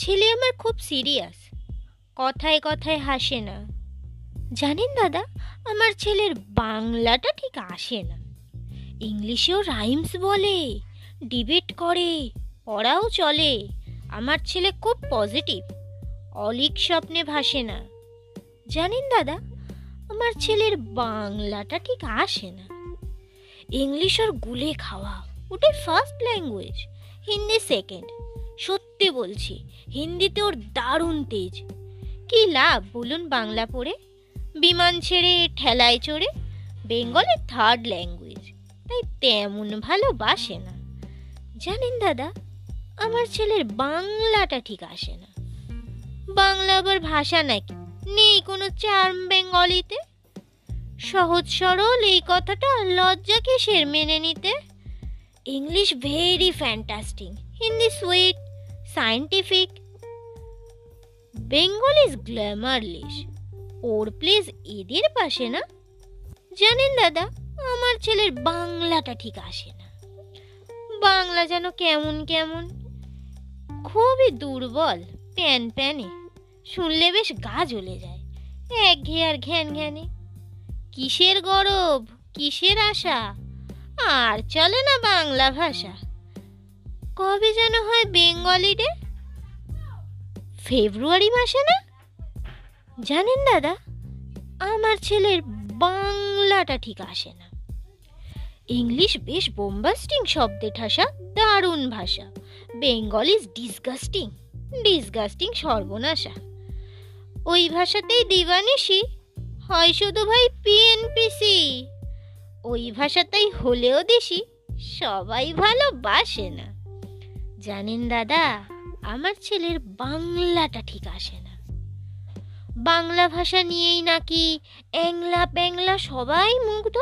ছেলে আমার খুব সিরিয়াস। কথায় কথায় হাসে না। জানেন দাদা, আমার ছেলের বাংলাটা ঠিক আসে না। ইংলিশেও রাইমস বলে, ডিবেট করে, পড়াও চলে। আমার ছেলে খুব পজিটিভ, অলিক স্বপ্নে ভাসে না। জানেন দাদা, আমার ছেলের বাংলাটা ঠিক আসে না। ইংলিশ ওর গুলে খাওয়া ওটাই ফার্স্ট ল্যাঙ্গুয়েজ হিন্দি সেকেন্ড সত্যি বলছি, হিন্দিতে ওর দারুণ তেজ। কি লাভ বলুন বাংলা পড়ে? বিমান ছেড়ে, ঠেলায় চড়ে, বেঙ্গলে থার্ড ল্যাঙ্গুয়েজ তাই তেমন ভালোবাসে না। জানেন দাদা, আমার ছেলের বাংলাটা ঠিক আসে না। বাংলা আবার ভাষা নাকি? নেই কোনো চার্ম বেঙ্গলিতে? সহজ সরল এই কথাটা লজ্জা কিসের মেনে নিতে? English very fantastic Hindi sweet scientific Bengal is glamorous or please এদের পাশে না? জানেন দাদা, আমার ছেলের বাংলাটা ঠিক আসে না। বাংলা যেন কেমন কেমন। খুবই দুর্বল, প্যান প্যানে। শুনলে বেশ গা জ্বলে যায়। এক ঘেয়ার ঘ্যান ঘ্যানে। কিসের গরব, কিসের আশা? আর চলে না বাংলা ভাষা। কবে যেন হয় বেঙ্গলি ডে? ফেব্রুয়ারি মাসে না? জানেন দাদা, আমার ছেলের বাংলাটা ঠিক আসে না। ইংলিশ বেশ বোম্বাস্টিং শব্দে ঠাসা, দারুণ ভাষা। বেঙ্গল ইজ ডিসগাস্টিং ডিসগাস্টিং সর্বনাশা। ওই ভাষাতেই দিবানিসি হয় শুধু ভাই পিএনপিসি ওই ভাষাতেই হলেও দেশি, সবাই ভালোবাসে না। জানেন দাদা, আমার ছেলের বাংলাটা ঠিক আসে না। বাংলা ভাষা নিয়েই নাকি অ্যাংলা প্যাংলা সবাই মুগ্ধ?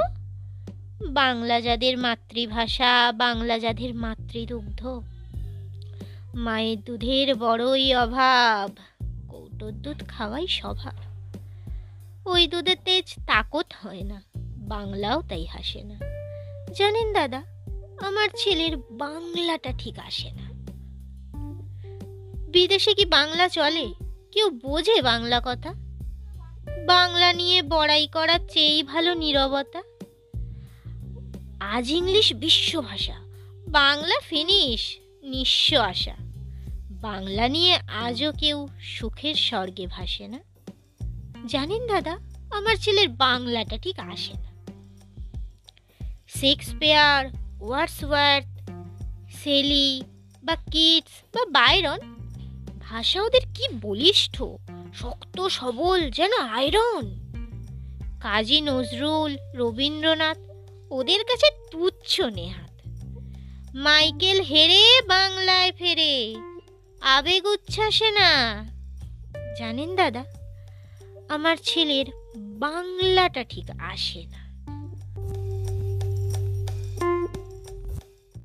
বাংলা যাদের মাতৃভাষা, বাংলা যাদের মাতৃদুগ্ধ। মায়ের দুধের বড়ই অভাব, কৌটোর দুধ খাওয়াই স্বভাব। ওই দুধের তেজ তাকত হয় না, বাংলাও তাই হাসে না। জানেন দাদা, আমার ছেলের বাংলাটা ঠিক আসে না। বিদেশে কি বাংলা চলে? কেউ বোঝে বাংলা কথা? বাংলা নিয়ে বড়াই করার চেয়েই ভালো নীরবতা? আজ ইংলিশ বিশ্ব ভাষা, বাংলা ফিনিশ নিঃস্ব আশা। বাংলা নিয়ে আজও কেউ সুখের স্বর্গে ভাসে না। জানেন দাদা, আমার ছেলের বাংলাটা ঠিক আসে না। শেক্সপিয়ার, ওয়ার্ডসওয়ার্থ, সেলি বা কিটস বা বাইরন ভাষা ওদের কি বলিষ্ঠ? শক্ত, সবল, যেন আয়রন। কাজী নজরুল, রবীন্দ্রনাথ, ওদের কাছে তুচ্ছ নেহাত। মাইকেল হেরে বাংলায় ফেরে, আবেগ উচ্ছ্বাসে না। জানেন দাদা, আমার ছেলের বাংলাটা ঠিক আসে না।